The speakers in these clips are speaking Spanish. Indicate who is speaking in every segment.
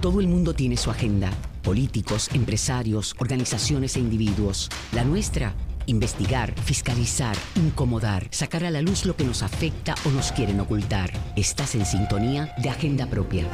Speaker 1: Todo el mundo tiene su agenda. Políticos, empresarios, organizaciones e individuos. La nuestra, investigar, fiscalizar, incomodar, sacar a la luz lo que nos afecta o nos quieren ocultar. Estás en sintonía de Agenda Propia.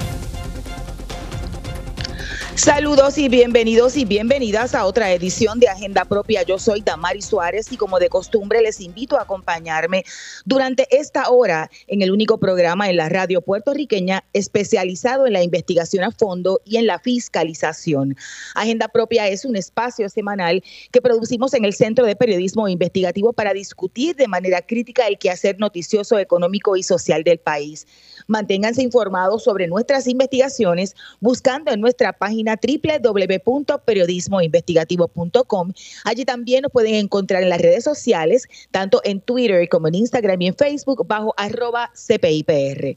Speaker 2: Saludos y bienvenidos y bienvenidas a otra edición de Agenda Propia. Yo soy Damari Suárez y como de costumbre les invito a acompañarme durante esta hora en el único programa en la radio puertorriqueña especializado en la investigación a fondo y en la fiscalización. Agenda Propia es un espacio semanal que producimos en el Centro de Periodismo Investigativo para discutir de manera crítica el quehacer noticioso, económico y social del país. Manténganse informados sobre nuestras investigaciones buscando en nuestra página www.periodismoinvestigativo.com. Allí también nos pueden encontrar en las redes sociales, tanto en Twitter como en Instagram y en Facebook, bajo arroba CPIPR.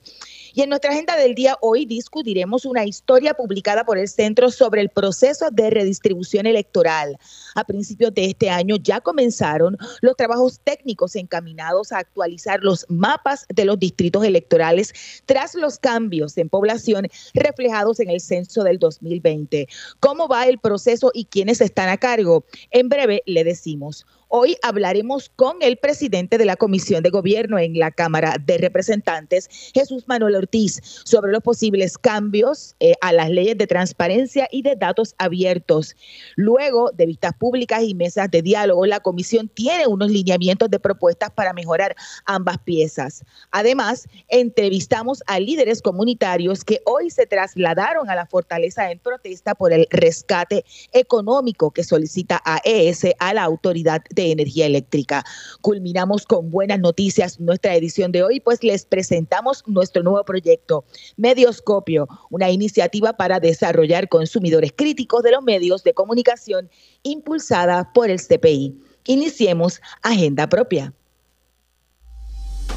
Speaker 2: Y en nuestra agenda del día hoy discutiremos una historia publicada por el centro sobre el proceso de redistribución electoral. A principios de este año ya comenzaron los trabajos técnicos encaminados a actualizar los mapas de los distritos electorales tras los cambios en población reflejados en el censo del 2020. ¿Cómo va el proceso y quiénes están a cargo? En breve le decimos. Hoy hablaremos con el presidente de la Comisión de Gobierno en la Cámara de Representantes, Jesús Manuel Ortiz, sobre los posibles cambios eh, a las leyes de transparencia y de datos abiertos. Luego de vistas públicas y mesas de diálogo, la comisión tiene unos lineamientos de propuestas para mejorar ambas piezas. Además, entrevistamos a líderes comunitarios que hoy se trasladaron a la fortaleza en protesta por el rescate económico que solicita AES a la autoridad energía eléctrica. Culminamos con buenas noticias nuestra edición de hoy, pues les presentamos nuestro nuevo proyecto, Medioscopio, una iniciativa para desarrollar consumidores críticos de los medios de comunicación impulsada por el CPI. Iniciemos Agenda Propia.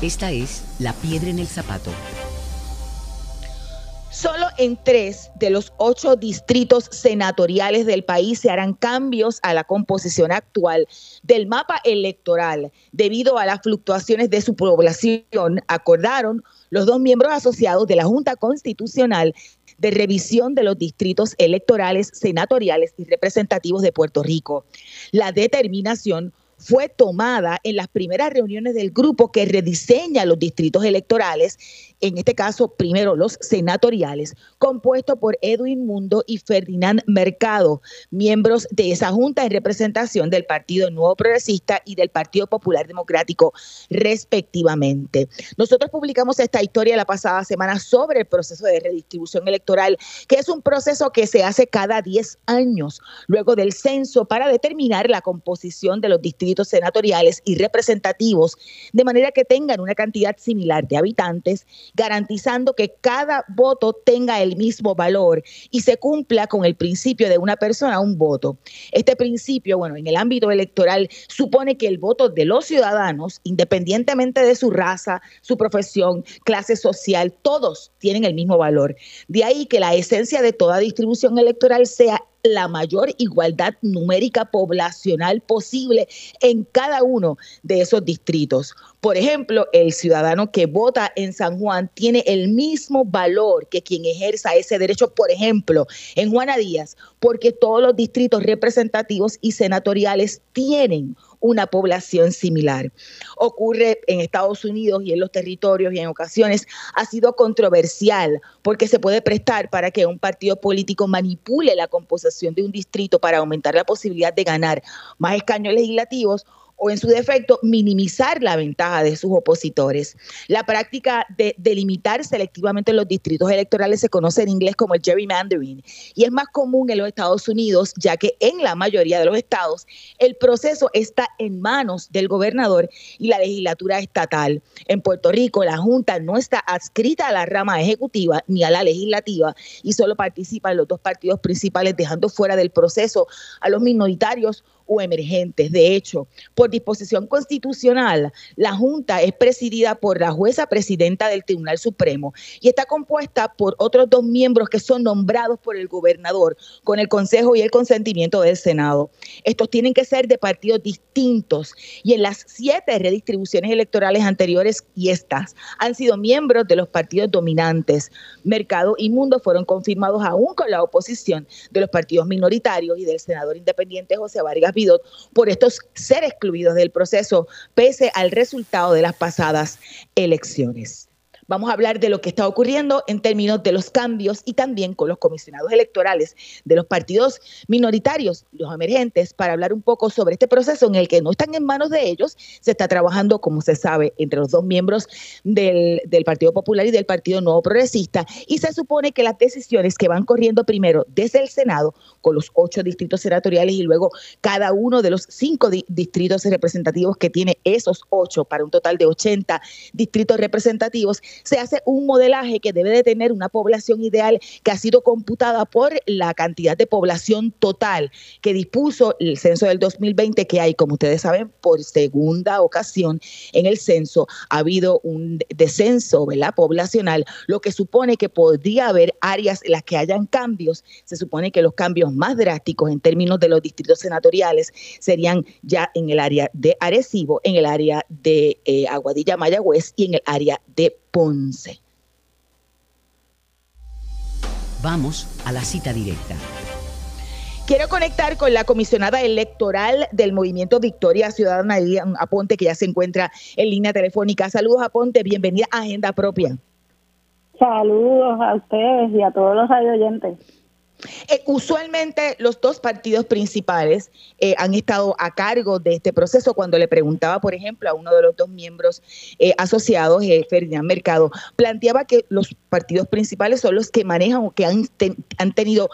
Speaker 1: Esta es La Piedra en el Zapato
Speaker 2: Solo en tres de los ocho distritos senatoriales del país se harán cambios a la composición actual del mapa electoral debido a las fluctuaciones de su población, acordaron los dos miembros asociados de la Junta Constitucional de revisión de los distritos electorales senatoriales y representativos de Puerto Rico. La determinación fue tomada en las primeras reuniones del grupo que rediseña los distritos electorales en este caso primero los senatoriales, compuesto por Edwin Mundo y Ferdinand Mercado, miembros de esa junta en representación del Partido Nuevo Progresista y del Partido Popular Democrático, respectivamente. Nosotros publicamos esta historia la pasada semana sobre el proceso de redistribución electoral, que es un proceso que se hace cada 10 años, luego del censo, para determinar la composición de los distritos senatoriales y representativos, de manera que tengan una cantidad similar de habitantes garantizando que cada voto tenga el mismo valor y se cumpla con el principio de una persona un voto. Este principio, bueno, en el ámbito electoral supone que el voto de los ciudadanos, independientemente de su raza, su profesión, clase social, todos tienen el mismo valor. De ahí que la esencia de toda distribución electoral sea la mayor igualdad numérica poblacional posible en cada uno de esos distritos. Por ejemplo, el ciudadano que vota en San Juan tiene el mismo valor que quien ejerza ese derecho, por ejemplo, en Juana Díaz, porque todos los distritos representativos y senatoriales tienen una población similar. Ocurre en Estados Unidos y en los territorios y en ocasiones ha sido controversial porque se puede prestar para que un partido político manipule la composición de un distrito para aumentar la posibilidad de ganar más escaños legislativos o en su defecto minimizar la ventaja de sus opositores. La práctica de delimitar selectivamente los distritos electorales se conoce en inglés como el gerrymandering y es más común en los Estados Unidos ya que en la mayoría de los estados el proceso está en manos del gobernador y la legislatura estatal. En Puerto Rico la Junta no está adscrita a la rama ejecutiva ni a la legislativa y solo participan los dos partidos principales dejando fuera del proceso a los minoritarios o emergentes. De hecho, por disposición constitucional, la Junta es presidida por la jueza presidenta del Tribunal Supremo y está compuesta por otros dos miembros que son nombrados por el gobernador con el consejo y el consentimiento del Senado. Estos tienen que ser de partidos distintos y en las siete redistribuciones electorales anteriores y estas han sido miembros de los partidos dominantes. Mercado y Mundo fueron confirmados aún con la oposición de los partidos minoritarios y del senador independiente José Vargas Por estos ser excluidos del proceso pese al resultado de las pasadas elecciones. Vamos a hablar de lo que está ocurriendo en términos de los cambios y también con los comisionados electorales de los partidos minoritarios, los emergentes, para hablar un poco sobre este proceso en el que no están en manos de ellos. Se está trabajando, como se sabe, entre los dos miembros del, del Partido Popular y del Partido Nuevo Progresista. Y se supone que las decisiones que van corriendo primero desde el Senado, con los ocho distritos senatoriales y luego cada uno de los cinco distritos representativos que tiene esos ocho para un total de 80 distritos representativos, se hace un modelaje que debe de tener una población ideal que ha sido computada por la cantidad de población total que dispuso el censo del 2020 que hay, como ustedes saben, por segunda ocasión en el censo ha habido un descenso ¿verdad? poblacional, lo que supone que podría haber áreas en las que hayan cambios. Se supone que los cambios más drásticos en términos de los distritos senatoriales serían ya en el área de Arecibo, en el área de eh, Aguadilla Mayagüez y en el área de Ponce.
Speaker 1: Vamos a la cita directa.
Speaker 2: Quiero conectar con la comisionada electoral del movimiento Victoria Ciudadana, Aponte, que ya se encuentra en línea telefónica. Saludos, Aponte, bienvenida a Agenda Propia.
Speaker 3: Saludos a ustedes y a todos los oyentes.
Speaker 2: Eh, usualmente los dos partidos principales eh, han estado a cargo de este proceso. Cuando le preguntaba, por ejemplo, a uno de los dos miembros eh, asociados, Ferdinand Mercado, planteaba que los partidos principales son los que manejan o que han, han tenido,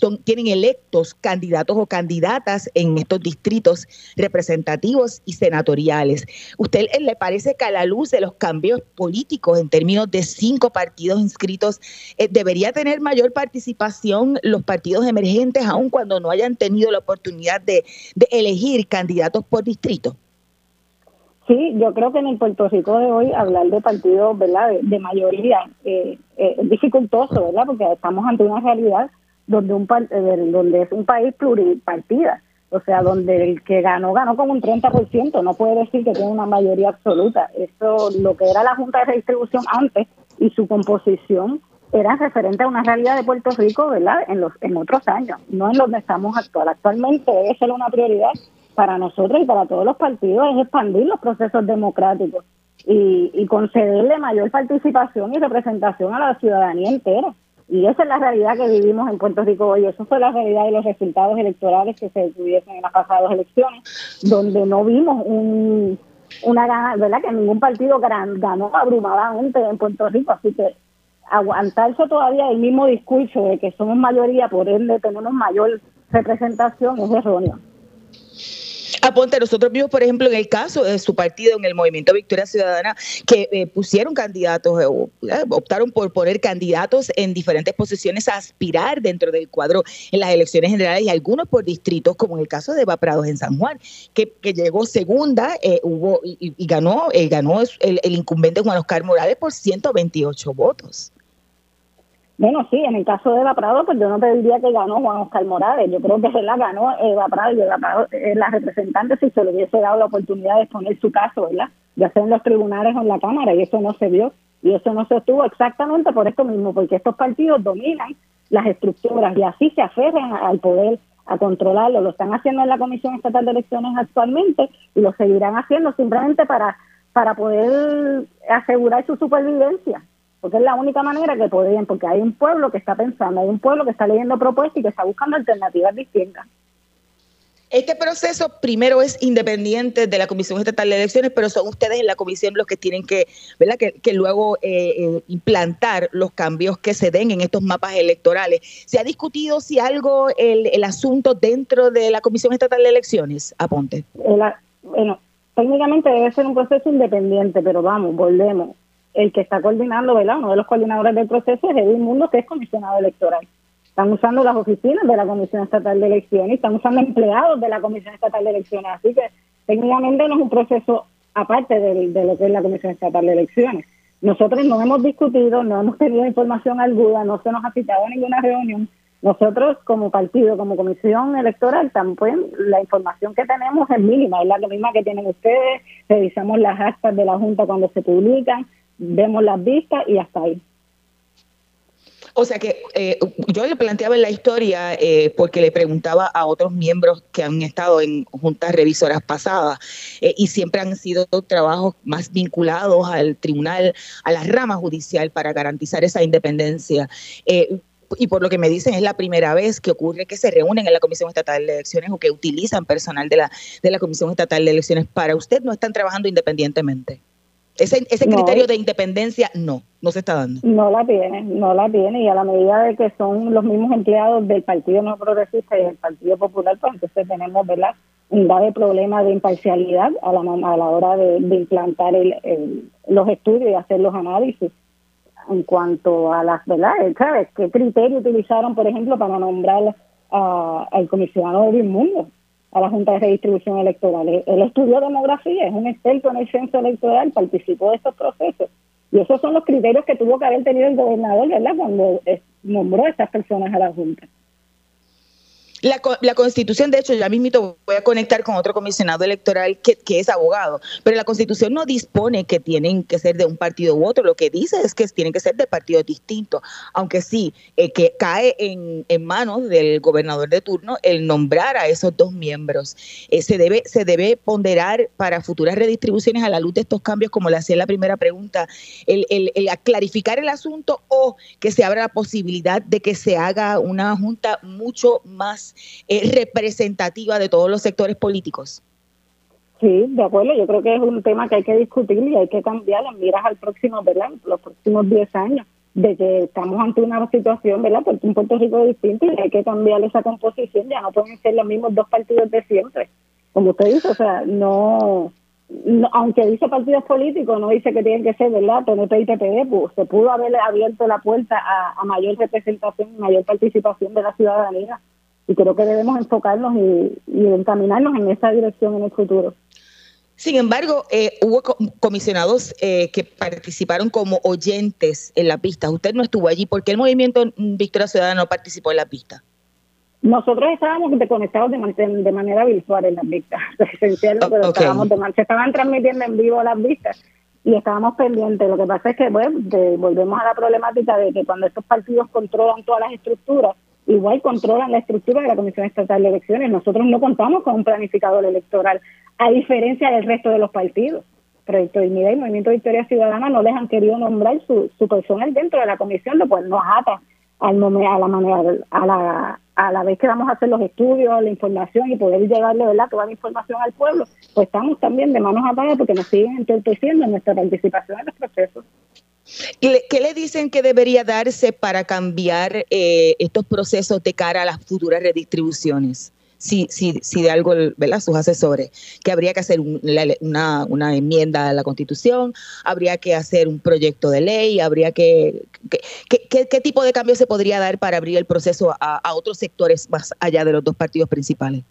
Speaker 2: son, tienen electos candidatos o candidatas en estos distritos representativos y senatoriales. ¿Usted le parece que a la luz de los cambios políticos en términos de cinco partidos inscritos, debería tener mayor participación? Los partidos emergentes, aun cuando no hayan tenido la oportunidad de, elegir candidatos por distrito?
Speaker 3: Sí, yo creo que en el Puerto Rico de hoy hablar de partidos, ¿verdad? De, mayoría eh, eh, es dificultoso, ¿verdad? Porque estamos ante una realidad donde un eh, donde es un país pluripartida, o sea, donde el que ganó ganó con un 30%, no puede decir que tiene una mayoría absoluta. Eso lo que era la Junta de Redistribución antes y su composición era referente a una realidad de Puerto Rico, ¿verdad? En los en otros años, no en donde estamos actual. Actualmente debe ser una prioridad para nosotros y para todos los partidos es expandir los procesos democráticos y, concederle mayor participación y representación a la ciudadanía entera. Y esa es la realidad que vivimos en Puerto Rico hoy. Eso fue la realidad de los resultados electorales que se tuviesen en las pasadas elecciones, donde no vimos un, una gana, ¿verdad? Que ningún partido ganó abrumadamente en Puerto Rico. Así que aguantarse todavía el mismo discurso de que somos mayoría, por ende tenemos mayor representación, es erróneo.
Speaker 2: Aponte, nosotros vimos, por ejemplo, en el caso de su partido, en el Movimiento Victoria Ciudadana, que eh, pusieron candidatos, eh, optaron por poner candidatos en diferentes posiciones a aspirar dentro del cuadro en las elecciones generales y algunos por distritos, como en el caso de Eva Prados en San Juan, que, llegó segunda eh, hubo y, ganó, ganó el, el incumbente Juan Oscar Morales por 128 votos.
Speaker 3: Bueno, sí, en el caso de Eva Prado, pues yo no te diría que ganó Juan Oscar Morales. Yo creo que se la ganó Eva Prado y Eva Prado es la representante si se le hubiese dado la oportunidad de exponer su caso, ¿verdad? Ya sea en los tribunales o en la Cámara, y eso no se vio. Y eso no se estuvo exactamente por esto mismo, porque estos partidos dominan las estructuras y así se aferran al poder a controlarlo. Lo están haciendo en la Comisión Estatal de Elecciones actualmente y lo seguirán haciendo simplemente para, para poder asegurar su supervivencia porque es la única manera que podrían, porque hay un pueblo que está pensando, hay un pueblo que está leyendo propuestas y que está buscando alternativas distintas.
Speaker 2: Este proceso primero es independiente de la Comisión Estatal de Elecciones, pero son ustedes en la comisión los que tienen que, ¿verdad? Que, luego eh, eh, implantar los cambios que se den en estos mapas electorales. ¿Se ha discutido si algo, el, el asunto dentro de la Comisión Estatal de Elecciones? Aponte.
Speaker 3: bueno, técnicamente debe ser un proceso independiente, pero vamos, volvemos el que está coordinando, ¿verdad? Uno de los coordinadores del proceso es Edwin Mundo, que es comisionado electoral. están usando las oficinas de la Comisión Estatal de Elecciones, están usando empleados de la Comisión Estatal de Elecciones. Así que técnicamente no es un proceso aparte de, lo que es la Comisión Estatal de Elecciones. Nosotros no hemos discutido, no hemos tenido información alguna, no se nos ha citado a ninguna reunión. Nosotros como partido, como comisión electoral, también la información que tenemos es mínima, es la misma que tienen ustedes, revisamos las actas de la Junta cuando se publican, vemos las vistas y hasta ahí.
Speaker 2: O sea que eh, yo le planteaba en la historia eh, porque le preguntaba a otros miembros que han estado en juntas revisoras pasadas eh, y siempre han sido trabajos más vinculados al tribunal, a la rama judicial para garantizar esa independencia y por lo que me dicen es la primera vez que ocurre que se reúnen en la Comisión Estatal de Elecciones o que utilizan personal de la, de la Comisión Estatal de Elecciones. Para usted no están trabajando independientemente. Ese, ese criterio de independencia no, no se está dando.
Speaker 3: No la tiene, no la tiene y a la medida de que son los mismos empleados del Partido No Progresista y del Partido Popular, pues entonces tenemos, ¿verdad? un grave problema de imparcialidad a la, a la hora de, implantar el, los estudios y hacer los análisis en cuanto a las, ¿verdad? ¿Sabes? ¿Qué criterio utilizaron, por ejemplo, para nombrar al comisionado de Mundo? A la Junta de Redistribución Electoral. Él estudió demografía, es un experto en el censo electoral, participó de estos procesos. Y esos son los criterios que tuvo que haber tenido el gobernador, ¿verdad?, cuando eh, nombró a estas personas a la Junta.
Speaker 2: La, la, constitución, de hecho, ya mismo voy a conectar con otro comisionado electoral que, que, es abogado, pero la constitución no dispone que tienen que ser de un partido u otro, lo que dice es que tienen que ser de partidos distintos, aunque sí, eh, que cae en, en, manos del gobernador de turno el nombrar a esos dos miembros. Eh, se, debe, se debe ponderar para futuras redistribuciones a la luz de estos cambios, como le hacía en la primera pregunta, el, el, el clarificar el asunto o que se abra la posibilidad de que se haga una junta mucho más eh, representativa de todos los sectores políticos.
Speaker 3: Sí, de acuerdo. Yo creo que es un tema que hay que discutir y hay que cambiar las miras al próximo, ¿verdad? Los próximos 10 años, de que estamos ante una situación, ¿verdad? Porque un Puerto Rico distinto y hay que cambiar esa composición. Ya no pueden ser los mismos dos partidos de siempre. Como usted dice, o sea, no, aunque dice partidos políticos, no dice que tienen que ser, ¿verdad? PNP y PPD, pues, se pudo haber abierto la puerta a mayor representación y mayor participación de la ciudadanía y creo que debemos enfocarnos y, encaminarnos en esa dirección en el futuro.
Speaker 2: Sin embargo, eh, hubo comisionados eh, que participaron como oyentes en la pista. Usted no estuvo allí. ¿Por qué el movimiento Victoria Ciudadana no participó en la pista?
Speaker 3: Nosotros estábamos conectados de, de manera virtual en las vistas, esencialmente, pero estábamos se estaban transmitiendo en vivo las vistas y estábamos pendientes. Lo que pasa es que, bueno, volvemos a la problemática de que cuando estos partidos controlan todas las estructuras, igual controlan la estructura de la Comisión Estatal de Elecciones. Nosotros no contamos con un planificador electoral, a diferencia del resto de los partidos. Proyecto Dignidad y Movimiento Victoria Ciudadana no les han querido nombrar su, su personal dentro de la comisión, lo cual nos ata al a la manera a la a la vez que vamos a hacer los estudios, la información y poder llegarle ¿verdad? toda la información al pueblo, pues estamos también de manos atadas porque nos siguen entorpeciendo en nuestra participación en los procesos.
Speaker 2: ¿Qué le dicen que debería darse para cambiar eh, estos procesos de cara a las futuras redistribuciones? Si, si, si de algo, ¿verdad? Sus asesores, que habría que hacer una, una, enmienda a la Constitución, habría que hacer un proyecto de ley, habría que... ¿Qué tipo de cambio se podría dar para abrir el proceso a, a otros sectores más allá de los dos partidos principales?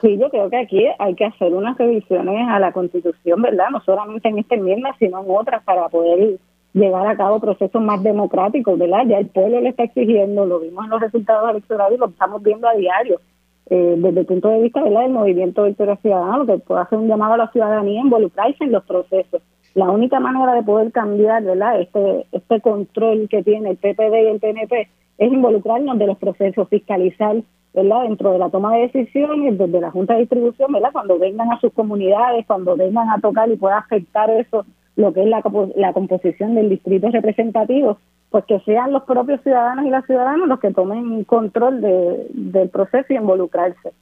Speaker 3: Sí, yo creo que aquí hay que hacer unas revisiones a la Constitución, ¿verdad? No solamente en esta enmienda, sino en otras para poder llevar a cabo procesos más democráticos, ¿verdad? Ya el pueblo le está exigiendo, lo vimos en los resultados electorales y lo estamos viendo a diario. Eh, desde el punto de vista ¿verdad? del movimiento Victoria Ciudadana, que puede hacer un llamado a la ciudadanía involucrarse en los procesos. La única manera de poder cambiar ¿verdad? Este, este control que tiene el PPD y el PNP es involucrarnos de los procesos, fiscalizar ¿verdad? dentro de la toma de decisiones, desde la Junta de Distribución, ¿verdad? cuando vengan a sus comunidades, cuando vengan a tocar y pueda afectar eso lo que es la, la composición del distrito representativo, pues que sean los propios ciudadanos y las ciudadanas los que tomen control de, del proceso y involucrarse.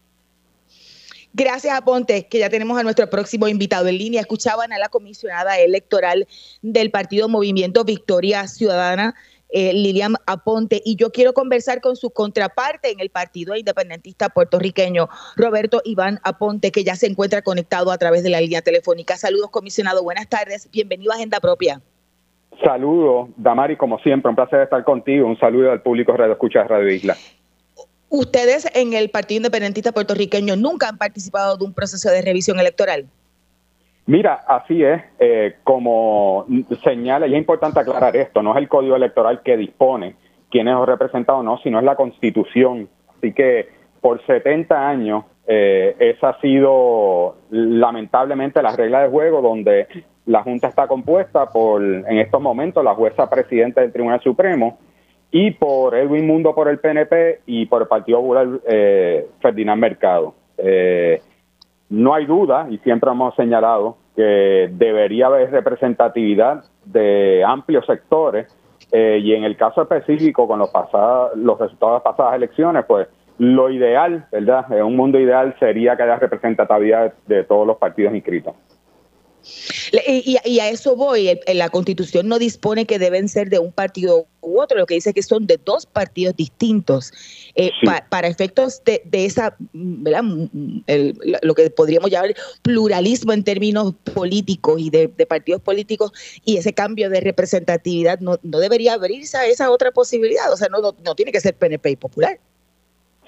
Speaker 2: Gracias a Ponte, que ya tenemos a nuestro próximo invitado en línea. Escuchaban a la comisionada electoral del Partido Movimiento Victoria Ciudadana, eh, Lilian Aponte, y yo quiero conversar con su contraparte en el Partido Independentista puertorriqueño, Roberto Iván Aponte, que ya se encuentra conectado a través de la línea telefónica. Saludos, comisionado, buenas tardes, bienvenido a Agenda Propia.
Speaker 4: Saludos, Damari, como siempre, un placer estar contigo. Un saludo al público Radio Escucha de Radio Isla.
Speaker 2: Ustedes en el Partido Independentista Puertorriqueño nunca han participado de un proceso de revisión electoral.
Speaker 4: Mira, así es, eh, como señala, y es importante aclarar esto, no es el código electoral que dispone quiénes los representados, no, sino es la constitución. Así que por 70 años eh, esa ha sido lamentablemente la regla de juego donde la Junta está compuesta por, en estos momentos, la jueza presidenta del Tribunal Supremo y por Edwin Mundo por el PNP y por el Partido Popular eh, Ferdinand Mercado. Eh, no hay duda, y siempre hemos señalado, que debería haber representatividad de amplios sectores, eh, y en el caso específico, con los, pasados, los resultados de las pasadas elecciones, pues lo ideal, ¿verdad? En un mundo ideal sería que haya representatividad de todos los partidos inscritos.
Speaker 2: Y, a eso voy, la constitución no dispone que deben ser de un partido u otro, lo que dice que son de dos partidos distintos. Eh, para efectos de, esa, ¿verdad? lo que podríamos llamar pluralismo en términos políticos y de, partidos políticos y ese cambio de representatividad, no, debería abrirse a esa otra posibilidad, o sea, no, no tiene que ser PNP y popular.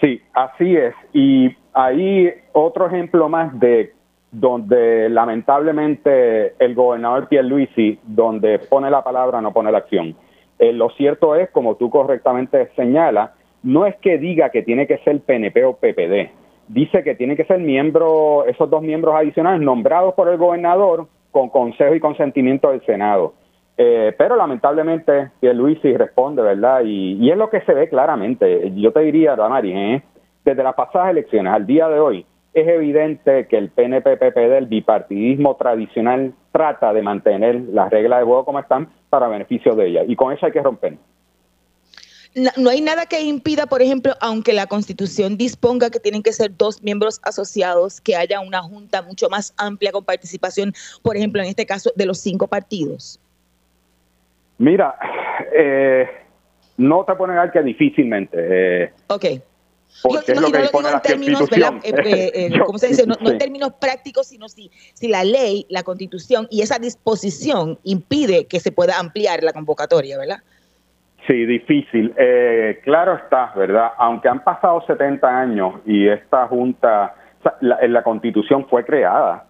Speaker 4: Sí, así es. Y ahí otro ejemplo más de donde lamentablemente el gobernador Pierluisi, donde pone la palabra, no pone la acción. Eh, lo cierto es, como tú correctamente señalas, no es que diga que tiene que ser PNP o PPD, dice que tiene que ser miembro, esos dos miembros adicionales nombrados por el gobernador con consejo y consentimiento del Senado. Eh, pero lamentablemente Pierluisi responde, ¿verdad? Y, es lo que se ve claramente. Yo te diría, Damari, ¿eh? desde las pasadas elecciones al día de hoy, es evidente que el PNP-PPD, el bipartidismo tradicional, trata de mantener las reglas de juego como están para beneficio de ella. Y con eso hay que romper.
Speaker 2: No, hay nada que impida, por ejemplo, aunque la Constitución disponga que tienen que ser dos miembros asociados, que haya una junta mucho más amplia con participación, por ejemplo, en este caso, de los cinco partidos.
Speaker 4: Mira, eh, no te puedo negar que difícilmente.
Speaker 2: Eh, ok porque no, lo que digo en términos, eh, eh, eh, ¿cómo se dice? No, en términos prácticos, sino si, si la ley, la constitución y esa disposición impide que se pueda ampliar la convocatoria, ¿verdad?
Speaker 4: Sí, difícil. Eh, claro está, ¿verdad? Aunque han pasado 70 años y esta junta, la, la constitución fue creada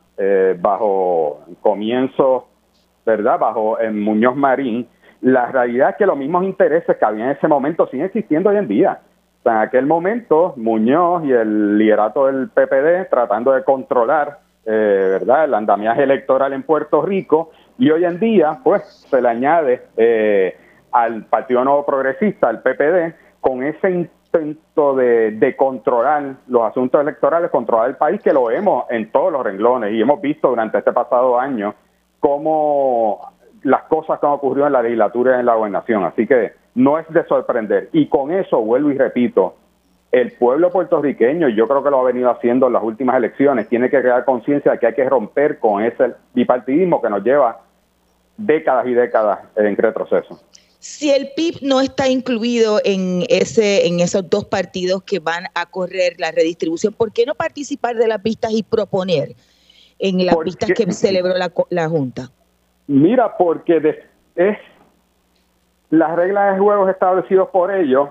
Speaker 4: bajo comienzos, ¿verdad? Bajo en Muñoz Marín, la realidad es que los mismos intereses que había en ese momento siguen existiendo hoy en día en aquel momento, Muñoz y el liderato del PPD tratando de controlar eh, ¿verdad? el andamiaje electoral en Puerto Rico y hoy en día pues se le añade eh, al Partido Nuevo Progresista, al PPD, con ese intento de, de, controlar los asuntos electorales, controlar el país, que lo vemos en todos los renglones y hemos visto durante este pasado año cómo las cosas que han ocurrido en la legislatura y en la gobernación. Así que no es de sorprender. Y con eso, vuelvo y repito, el pueblo puertorriqueño, yo creo que lo ha venido haciendo en las últimas elecciones, tiene que crear conciencia de que hay que romper con ese bipartidismo que nos lleva décadas y décadas en retroceso.
Speaker 2: Si el PIB no está incluido en ese, en esos dos partidos que van a correr la redistribución, ¿por qué no participar de las vistas y proponer en las vistas que celebró la, la Junta?
Speaker 4: Mira, porque es las reglas de juego establecidas por ellos,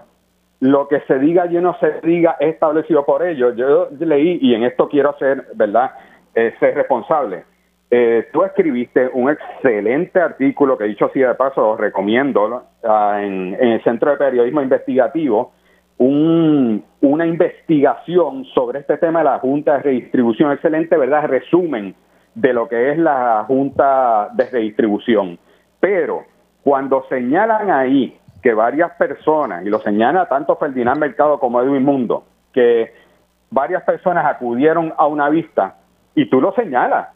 Speaker 4: lo que se diga y no se diga es establecido por ellos. Yo leí, y en esto quiero ser, ¿verdad?, eh, ser responsable. Eh, tú escribiste un excelente artículo que dicho así de paso, lo recomiendo, ah, en, el Centro de Periodismo Investigativo, una investigación sobre este tema de la Junta de Redistribución. Excelente, ¿verdad? Resumen de lo que es la Junta de Redistribución. Pero cuando señalan ahí que varias personas, y lo señala tanto Ferdinand Mercado como Edwin Mundo, que varias personas acudieron a una vista, y tú lo señalas,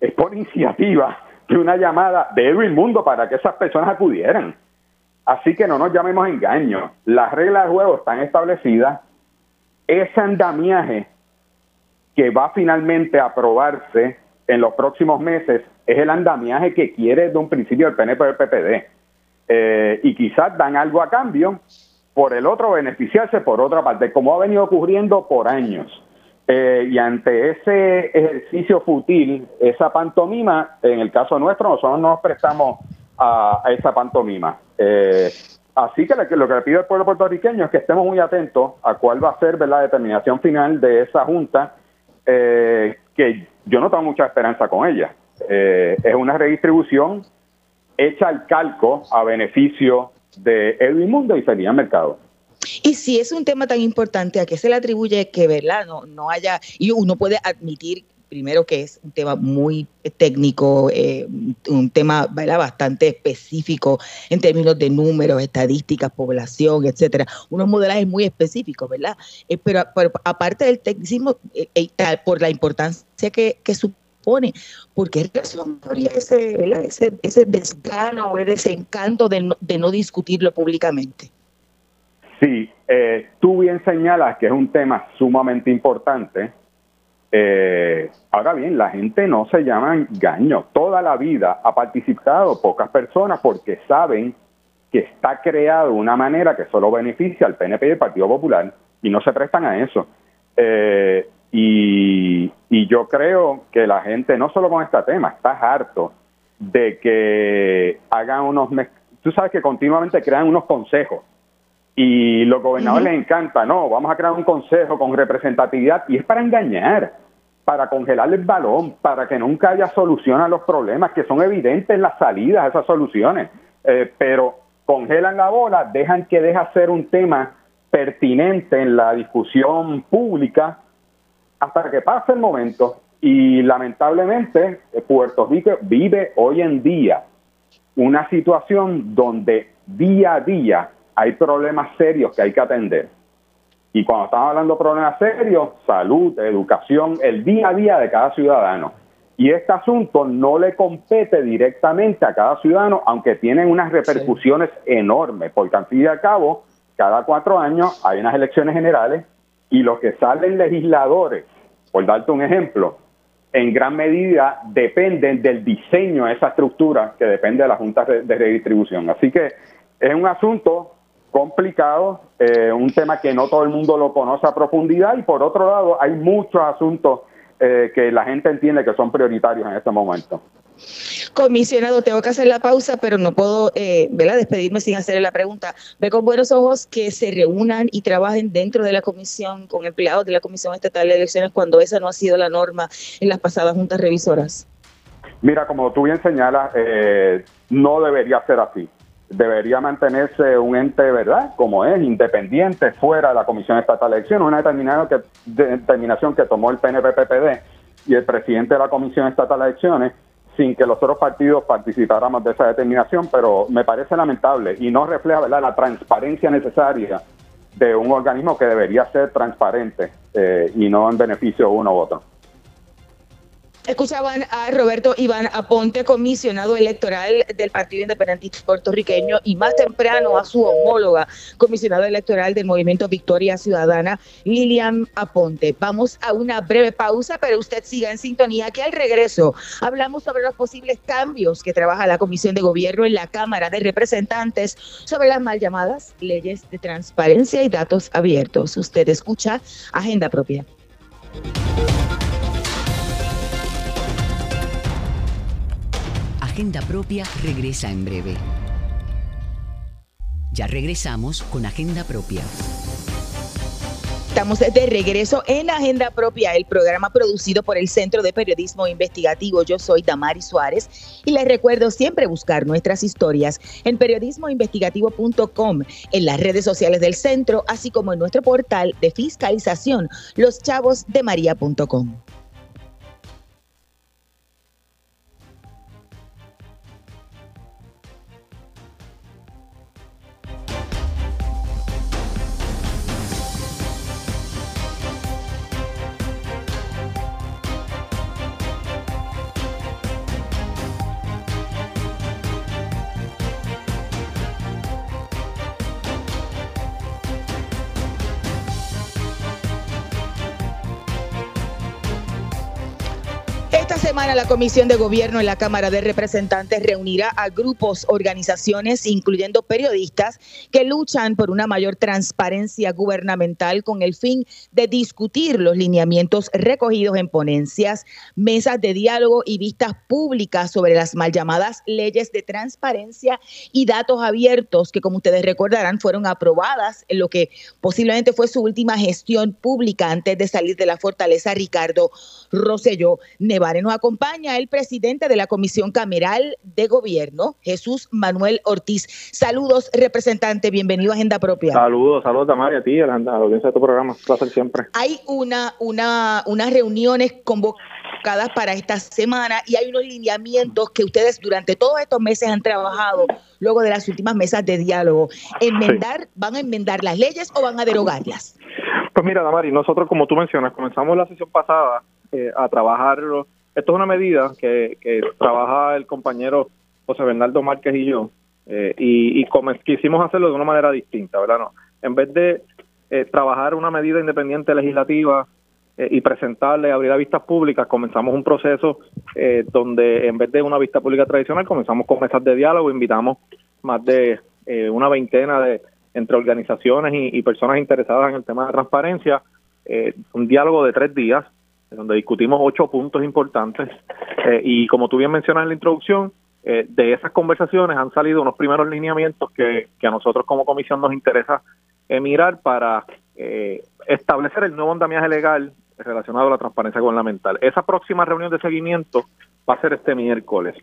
Speaker 4: es por iniciativa de una llamada de Edwin Mundo para que esas personas acudieran. Así que no nos llamemos engaños. Las reglas de juego están establecidas. Ese andamiaje que va finalmente a aprobarse en los próximos meses es el andamiaje que quiere de un principio el PNP del PPD. Eh, y quizás dan algo a cambio por el otro beneficiarse por otra parte, como ha venido ocurriendo por años. Eh, y ante ese ejercicio fútil, esa pantomima, en el caso nuestro, nosotros nos prestamos a, esa pantomima. Eh, así que lo, que le pido al pueblo puertorriqueño es que estemos muy atentos a cuál va a ser la determinación final de esa junta, eh, que yo no tengo mucha esperanza con ella. Eh, es una redistribución hecha al calco a beneficio de Edwin Mundo y sería Mercado.
Speaker 2: Y si es un tema tan importante, ¿a qué se le atribuye que, verdad, no, no haya, y uno puede admitir primero que es un tema muy técnico, eh, un tema bastante específico en términos de números, estadísticas, población, etcétera, unos modelajes muy específicos, ¿verdad? Eh, pero, aparte del tecnicismo, eh, por la importancia que, que supone, ¿por qué razón habría ese, ese, ese desgano o ese encanto de no, de no discutirlo públicamente?
Speaker 4: Sí, tú bien señalas que es un tema sumamente importante eh, ahora bien, la gente no se llama engaño. Toda la vida ha participado pocas personas porque saben que está creado de una manera que solo beneficia al PNP y al Partido Popular y no se prestan a eso. Eh, y, y, yo creo que la gente, no solo con este tema, está harto de que hagan unos... Tú sabes que continuamente crean unos consejos y los gobernadores les encanta, no, vamos a crear un consejo con representatividad y es para engañar para congelar el balón, para que nunca haya solución a los problemas, que son evidentes las salidas a esas soluciones, eh, pero congelan la bola, dejan que deja ser un tema pertinente en la discusión pública hasta que pase el momento. Y lamentablemente eh, Puerto Rico vive hoy en día una situación donde día a día hay problemas serios que hay que atender y cuando estamos hablando de problemas serios, salud, educación, el día a día de cada ciudadano. Y este asunto no le compete directamente a cada ciudadano, aunque tienen unas repercusiones enormes, porque al fin y al cabo, cada cuatro años hay unas elecciones generales y los que salen legisladores, por darte un ejemplo, en gran medida dependen del diseño de esa estructura que depende de la Junta de Redistribución. Así que es un asunto complicado, eh, un tema que no todo el mundo lo conoce a profundidad y por otro lado hay muchos asuntos eh, que la gente entiende que son prioritarios en este momento.
Speaker 2: Comisionado, tengo que hacer la pausa, pero no puedo eh, despedirme sin hacerle la pregunta. Ve con buenos ojos que se reúnan y trabajen dentro de la comisión con empleados de la Comisión Estatal de Elecciones cuando esa no ha sido la norma en las pasadas juntas revisoras.
Speaker 4: Mira, como tú bien señalas, eh, no debería ser así debería mantenerse un ente, ¿verdad? Como es, independiente, fuera de la Comisión Estatal de Elecciones, una determinación que, determinación que tomó el PNP-PPD y el presidente de la Comisión Estatal de Elecciones, sin que los otros partidos participáramos de esa determinación, pero me parece lamentable y no refleja, ¿verdad?, la transparencia necesaria de un organismo que debería ser transparente eh, y no en beneficio de uno u otro.
Speaker 2: Escuchaban a Roberto Iván Aponte, comisionado electoral del Partido Independentista puertorriqueño, y más temprano a su homóloga, comisionado electoral del Movimiento Victoria Ciudadana, Lilian Aponte. Vamos a una breve pausa, pero usted siga en sintonía, que al regreso hablamos sobre los posibles cambios que trabaja la Comisión de Gobierno en la Cámara de Representantes sobre las mal llamadas leyes de transparencia y datos abiertos. Usted escucha Agenda Propia.
Speaker 1: Agenda Propia regresa en breve. Ya regresamos con Agenda Propia.
Speaker 2: Estamos de regreso en Agenda Propia, el programa producido por el Centro de Periodismo Investigativo. Yo soy Damari Suárez y les recuerdo siempre buscar nuestras historias en periodismoinvestigativo.com, en las redes sociales del centro, así como en nuestro portal de fiscalización, loschavosdemaria.com. semana la Comisión de Gobierno en la Cámara de Representantes reunirá a grupos, organizaciones, incluyendo periodistas, que luchan por una mayor transparencia gubernamental con el fin de discutir los lineamientos recogidos en ponencias, mesas de diálogo y vistas públicas sobre las mal llamadas leyes de transparencia y datos abiertos que, como ustedes recordarán, fueron aprobadas en lo que posiblemente fue su última gestión pública antes de salir de la fortaleza Ricardo Rosselló Nevares. Nos acompaña el presidente de la Comisión Cameral de Gobierno, Jesús Manuel Ortiz. Saludos, representante, bienvenido a Agenda Propia.
Speaker 5: Saludos, saludos a María, a ti, a la audiencia de tu programa, placer siempre.
Speaker 2: Hay una, una, unas reuniones convocadas para esta semana y hay unos lineamientos que ustedes durante todos estos meses han trabajado luego de las últimas mesas de diálogo. Enmendar, ¿Van a enmendar las leyes o van a derogarlas?
Speaker 5: Pues mira, Damari, nosotros, como tú mencionas, comenzamos la sesión pasada eh, a trabajar. Esto es una medida que, trabaja el compañero José Bernardo Márquez y yo, eh, y, quisimos hacerlo de una manera distinta, ¿verdad? No, en vez de eh, trabajar una medida independiente legislativa y presentarle, abrir a vistas públicas, comenzamos un proceso donde en vez de una vista pública tradicional, comenzamos con mesas de diálogo, invitamos más de una veintena de entre organizaciones y, personas interesadas en el tema de transparencia, un diálogo de tres días donde discutimos ocho puntos importantes eh, y como tú bien mencionas en la introducción, eh, de esas conversaciones han salido unos primeros lineamientos que, a nosotros como comisión nos interesa eh, mirar para establecer el nuevo andamiaje legal relacionado a la transparencia gubernamental. Esa próxima reunión de seguimiento va a ser este miércoles.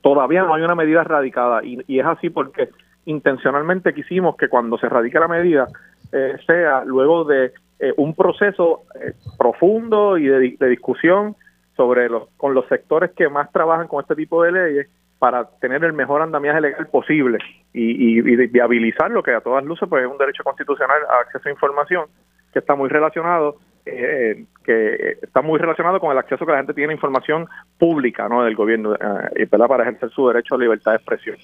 Speaker 5: todavía no hay una medida radicada y, y, es así porque intencionalmente quisimos que cuando se radique la medida sea luego de eh, un proceso eh, profundo y de, discusión sobre los, con los sectores que más trabajan con este tipo de leyes para tener el mejor andamiaje legal posible y, y, viabilizar lo que a todas luces pues es un derecho constitucional a acceso a información que está muy relacionado eh, que está muy relacionado con el acceso que la gente tiene a información pública no del gobierno y para ejercer su derecho a libertad de expresión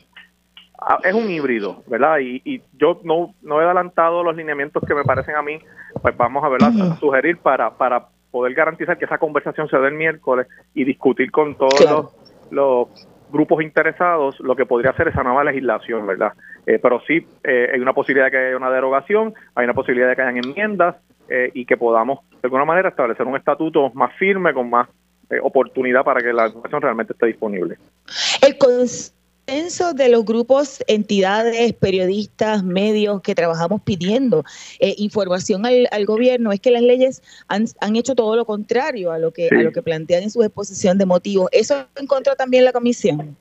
Speaker 5: es un híbrido, ¿verdad? Y, yo no, no he adelantado los lineamientos que me parecen a mí, pues vamos a, verla, sugerir para, para poder garantizar que esa conversación se dé el miércoles y discutir con todos los, grupos interesados lo que podría ser esa nueva legislación, ¿verdad? Eh, pero sí eh, hay una posibilidad de que haya una derogación, hay una posibilidad de que hayan enmiendas eh, y que podamos de alguna manera establecer un estatuto más firme, con más oportunidad para que la información realmente esté disponible.
Speaker 2: El de los grupos, entidades, periodistas, medios que trabajamos pidiendo eh, información al, gobierno es que las leyes han, hecho todo lo contrario a lo que a lo que plantean en su exposición de motivos. ¿Eso encontró también la comisión?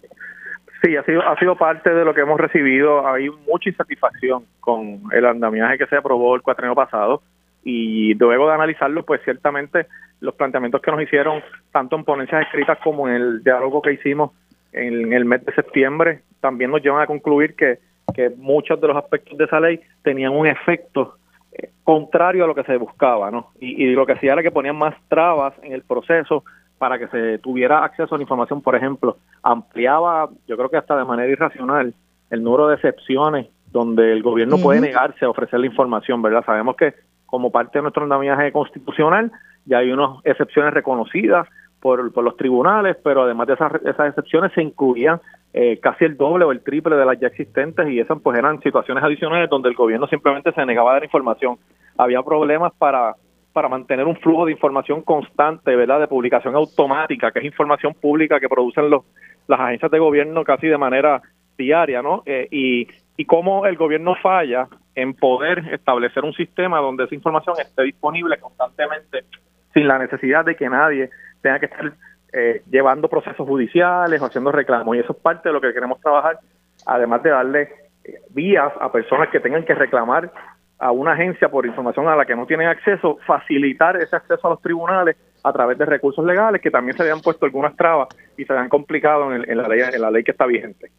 Speaker 5: Sí, ha sido, ha sido parte de lo que hemos recibido. Hay mucha insatisfacción con el andamiaje que se aprobó el cuatreno pasado y luego de analizarlo, pues ciertamente los planteamientos que nos hicieron, tanto en ponencias escritas como en el diálogo que hicimos en el mes de septiembre también nos llevan a concluir que, que muchos de los aspectos de esa ley tenían un efecto eh, contrario a lo que se buscaba, ¿no? Y, lo que hacía era que ponían más trabas en el proceso para que se tuviera acceso a la información, por ejemplo, ampliaba, yo creo que hasta de manera irracional, el número de excepciones donde el gobierno puede negarse a ofrecer la información, ¿verdad? Sabemos que como parte de nuestro andamiaje constitucional ya hay unas excepciones reconocidas por, los tribunales, pero además de esas, esas excepciones se incluían eh, casi el doble o el triple de las ya existentes y esas pues eran situaciones adicionales donde el gobierno simplemente se negaba a dar información. Había problemas para para mantener un flujo de información constante, ¿verdad? De publicación automática, que es información pública que producen los, las agencias de gobierno casi de manera diaria, ¿no? Eh, y, y cómo el gobierno falla en poder establecer un sistema donde esa información esté disponible constantemente sin la necesidad de que nadie tenga que estar eh, llevando procesos judiciales o haciendo reclamos. Y eso es parte de lo que queremos trabajar, además de darle eh, vías a personas que tengan que reclamar a una agencia por información a la que no tienen acceso, facilitar ese acceso a los tribunales a través de recursos legales que también se habían puesto algunas trabas y se habían complicado en, la ley en la ley que está vigente.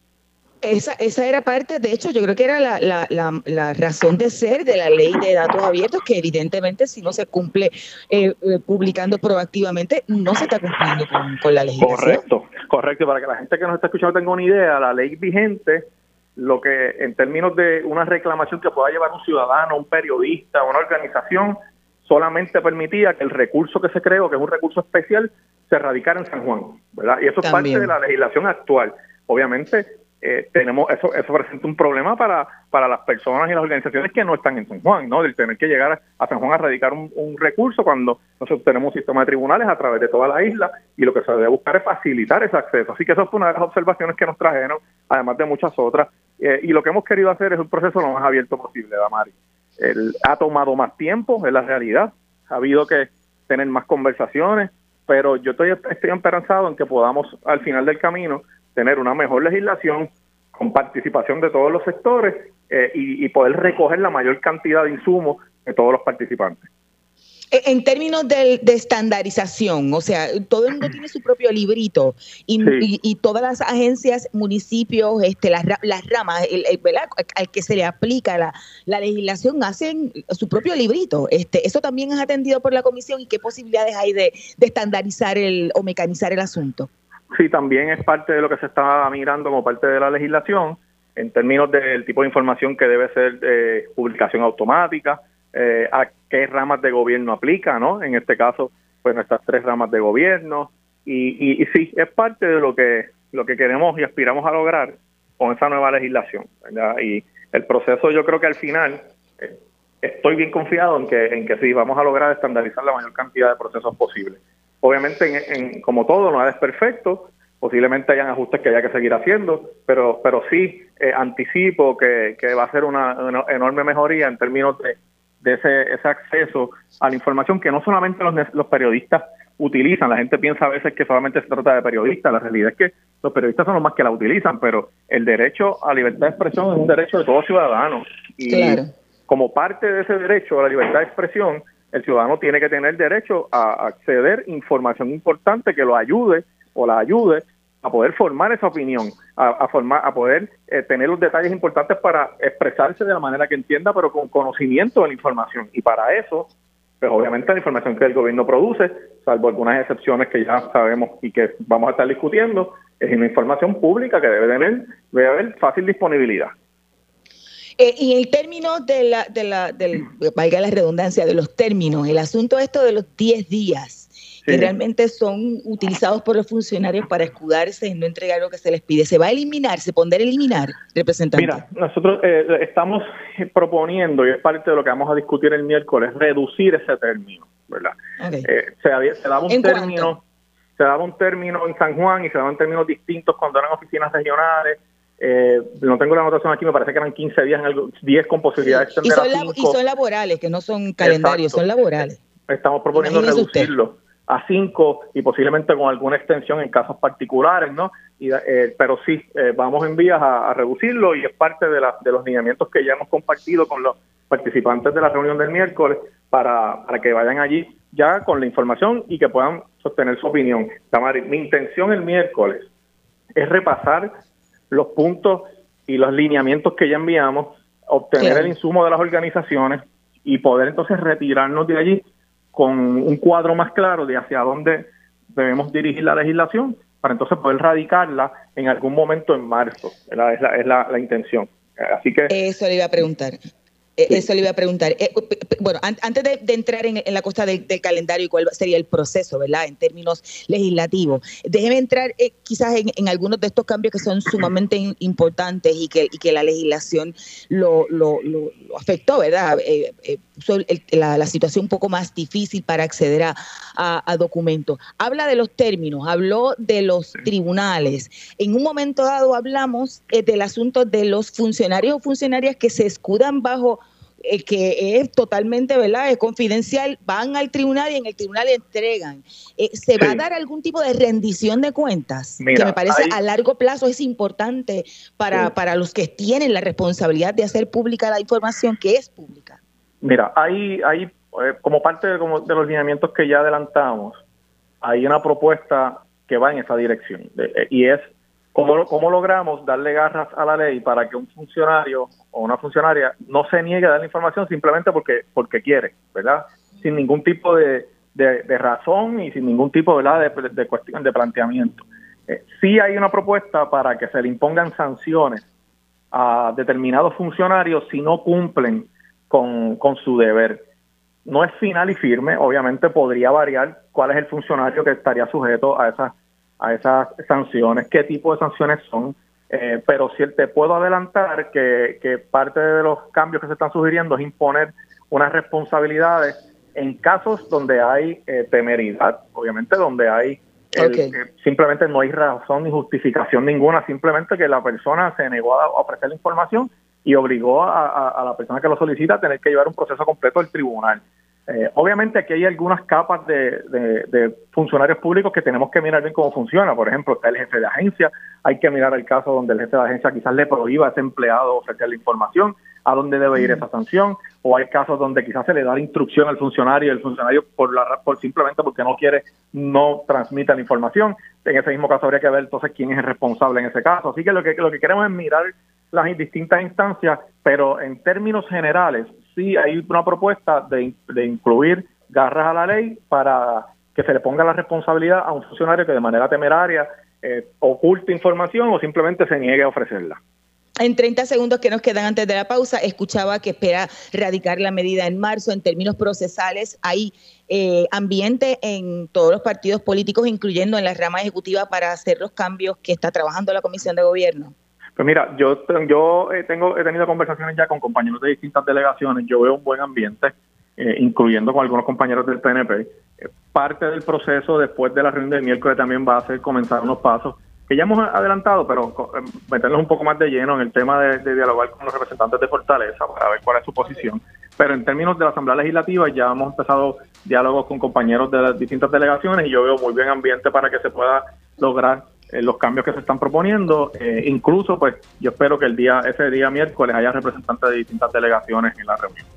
Speaker 2: Esa, esa era parte, de hecho, yo creo que era la, la, la, razón de ser de la ley de datos abiertos, que evidentemente si no se cumple eh, eh, publicando proactivamente, no se está cumpliendo con, la legislación.
Speaker 5: Correcto, correcto. Para que la gente que nos está escuchando tenga una idea, la ley vigente, lo que en términos de una reclamación que pueda llevar un ciudadano, un periodista, una organización, solamente permitía que el recurso que se creó, que es un recurso especial, se radicara en San Juan, ¿verdad? Y eso es parte de la legislación actual. Obviamente, eh, tenemos eso eso presenta un problema para, para las personas y las organizaciones que no están en San Juan, ¿no? Del tener que llegar a San Juan a radicar un, recurso cuando nosotros tenemos un sistema de tribunales a través de toda la isla y lo que se debe buscar es facilitar ese acceso. Así que eso fue una de las observaciones que nos trajeron, además de muchas otras. Eh, y lo que hemos querido hacer es un proceso lo más abierto posible, Damari. El, ha tomado más tiempo, es la realidad. Ha habido que tener más conversaciones, pero yo estoy, estoy esperanzado en que podamos al final del camino tener una mejor legislación con participación de todos los sectores eh, y, poder recoger la mayor cantidad de insumos de todos los participantes.
Speaker 2: En términos de, estandarización, o sea, todo el mundo tiene su propio librito y, todas las agencias, municipios, este, las, ramas, al que se le aplica la, legislación hacen su propio librito. Este, ¿Eso también es atendido por la comisión y qué posibilidades hay de, de estandarizar el, o mecanizar el asunto?
Speaker 5: Sí, también es parte de lo que se está mirando como parte de la legislación en términos del tipo de información que debe ser de publicación automática, eh, a qué ramas de gobierno aplica, ¿no? En este caso, pues nuestras tres ramas de gobierno. Y, y, sí, es parte de lo que, lo que queremos y aspiramos a lograr con esa nueva legislación. Y el proceso yo creo que al final eh, estoy bien confiado en que, en que sí, vamos a lograr estandarizar la mayor cantidad de procesos posibles. Obviamente, en, como todo, no es perfecto, posiblemente hayan ajustes que haya que seguir haciendo, pero, pero sí eh, anticipo que, va a ser una, enorme mejoría en términos de, de ese, ese, acceso a la información que no solamente los, los periodistas utilizan, la gente piensa a veces que solamente se trata de periodistas, la realidad es que los periodistas son los más que la utilizan, pero el derecho a libertad de expresión es un derecho de todo ciudadano. Y como parte de ese derecho a la libertad de expresión, el ciudadano tiene que tener derecho a acceder información importante que lo ayude o la ayude a poder formar esa opinión, a, formar, a poder eh, tener los detalles importantes para expresarse de la manera que entienda, pero con conocimiento de la información. Y para eso, pues obviamente la información que el gobierno produce, salvo algunas excepciones que ya sabemos y que vamos a estar discutiendo, es una información pública que debe tener, debe haber fácil disponibilidad.
Speaker 2: Eh, y el término de la, de la, del, valga la redundancia, de los términos, el asunto esto de los 10 días, que realmente son utilizados por los funcionarios para escudarse y no entregar lo que se les pide, ¿se va a eliminar, se pondrá a eliminar, representante?
Speaker 5: Mira, nosotros eh, estamos proponiendo, y es parte de lo que vamos a discutir el miércoles, reducir ese término, ¿verdad? Eh, se, daba un término... Se daba un término en San Juan y se daban términos distintos cuando eran oficinas regionales eh, no tengo la anotación aquí, me parece que eran 15 días, en algo, 10 con posibilidad de extender
Speaker 2: y son, laborales, que no son calendarios, son laborales.
Speaker 5: Estamos proponiendo reducirlo a 5 y posiblemente con alguna extensión en casos particulares, ¿no? Y, eh, pero sí, eh, vamos en vías a, reducirlo y es parte de, la, de los lineamientos que ya hemos compartido con los participantes de la reunión del miércoles para, para que vayan allí ya con la información y que puedan sostener su opinión. Tamari, mi intención el miércoles es repasar los puntos y los lineamientos que ya enviamos, obtener el insumo de las organizaciones y poder entonces retirarnos de allí con un cuadro más claro de hacia dónde debemos dirigir la legislación para entonces poder radicarla en algún momento en marzo. Es la, es la, la intención. Así que...
Speaker 2: Eso le iba a preguntar. Eh, eso le iba a preguntar. Eh, bueno, antes de, entrar en, la cosa del, calendario y cuál sería el proceso, ¿verdad? En términos legislativos, déjeme entrar eh, quizás en, algunos de estos cambios que son sumamente importantes y que, que la legislación lo, lo, afectó, ¿verdad? La, situación un poco más difícil para acceder a, a, documentos. Habla de los términos, habló de los tribunales. En un momento dado hablamos del asunto de los funcionarios o funcionarias que se escudan bajo eh, que es totalmente, ¿verdad? Es confidencial, van al tribunal y en el tribunal entregan. Eh, ¿Se va a dar algún tipo de rendición de cuentas? que me parece a largo plazo es importante para, para los que tienen la responsabilidad de hacer pública la información que es pública.
Speaker 5: Mira, hay, hay eh, como parte de, como de los lineamientos que ya adelantamos, hay una propuesta que va en esa dirección y es ¿Cómo, ¿Cómo, logramos darle garras a la ley para que un funcionario o una funcionaria no se niegue a dar la información simplemente porque porque quiere, ¿verdad? Sin ningún tipo de, de, razón y sin ningún tipo ¿verdad? De, de cuestión de planteamiento. Eh, sí hay una propuesta para que se le impongan sanciones a determinados funcionarios si no cumplen con, con su deber. No es final y firme, obviamente podría variar cuál es el funcionario que estaría sujeto a esas, a esas sanciones, qué tipo de sanciones son. Eh, pero si te puedo adelantar que, que parte de los cambios que se están sugiriendo es imponer unas responsabilidades en casos donde hay eh, temeridad, obviamente donde hay simplemente no hay razón ni justificación ninguna, simplemente que la persona se negó a ofrecer la información y obligó a, la persona que lo solicita a tener que llevar un proceso completo del tribunal. Eh, obviamente aquí hay algunas capas de, funcionarios públicos que tenemos que mirar bien cómo funciona. Por ejemplo, está el jefe de agencia, hay que mirar el caso donde el jefe de agencia quizás le prohíba a ese empleado ofrecer la información, a dónde debe ir mm. esa sanción, o hay casos donde quizás se le da la instrucción al funcionario y el funcionario por la por simplemente porque no quiere no transmite la información. En ese mismo caso habría que ver entonces quién es el responsable en ese caso. Así que lo que lo que queremos es mirar las distintas instancias, pero en términos generales sí hay una propuesta de, incluir garras a la ley para que se le ponga la responsabilidad a un funcionario que de manera temeraria eh, oculte información o simplemente se niegue a ofrecerla.
Speaker 2: En 30 segundos que nos quedan antes de la pausa, escuchaba que espera radicar la medida en marzo. En términos procesales, hay eh, ambiente en todos los partidos políticos, incluyendo en la rama ejecutiva, para hacer los cambios que está trabajando la Comisión de Gobierno.
Speaker 5: Pues mira, yo, yo eh, tengo, he tenido conversaciones ya con compañeros de distintas delegaciones, yo veo un buen ambiente, eh, incluyendo con algunos compañeros del PNP. Eh, parte del proceso después de la reunión del miércoles también va a ser comenzar unos pasos que ya hemos adelantado, pero meternos un poco más de lleno en el tema de, dialogar con los representantes de Fortaleza para ver cuál es su posición. Pero en términos de la Asamblea Legislativa ya hemos empezado diálogos con compañeros de las distintas delegaciones y yo veo muy bien ambiente para que se pueda lograr eh, los cambios que se están proponiendo. Eh, incluso, pues, yo espero que el día ese día miércoles haya representantes de distintas delegaciones en la reunión.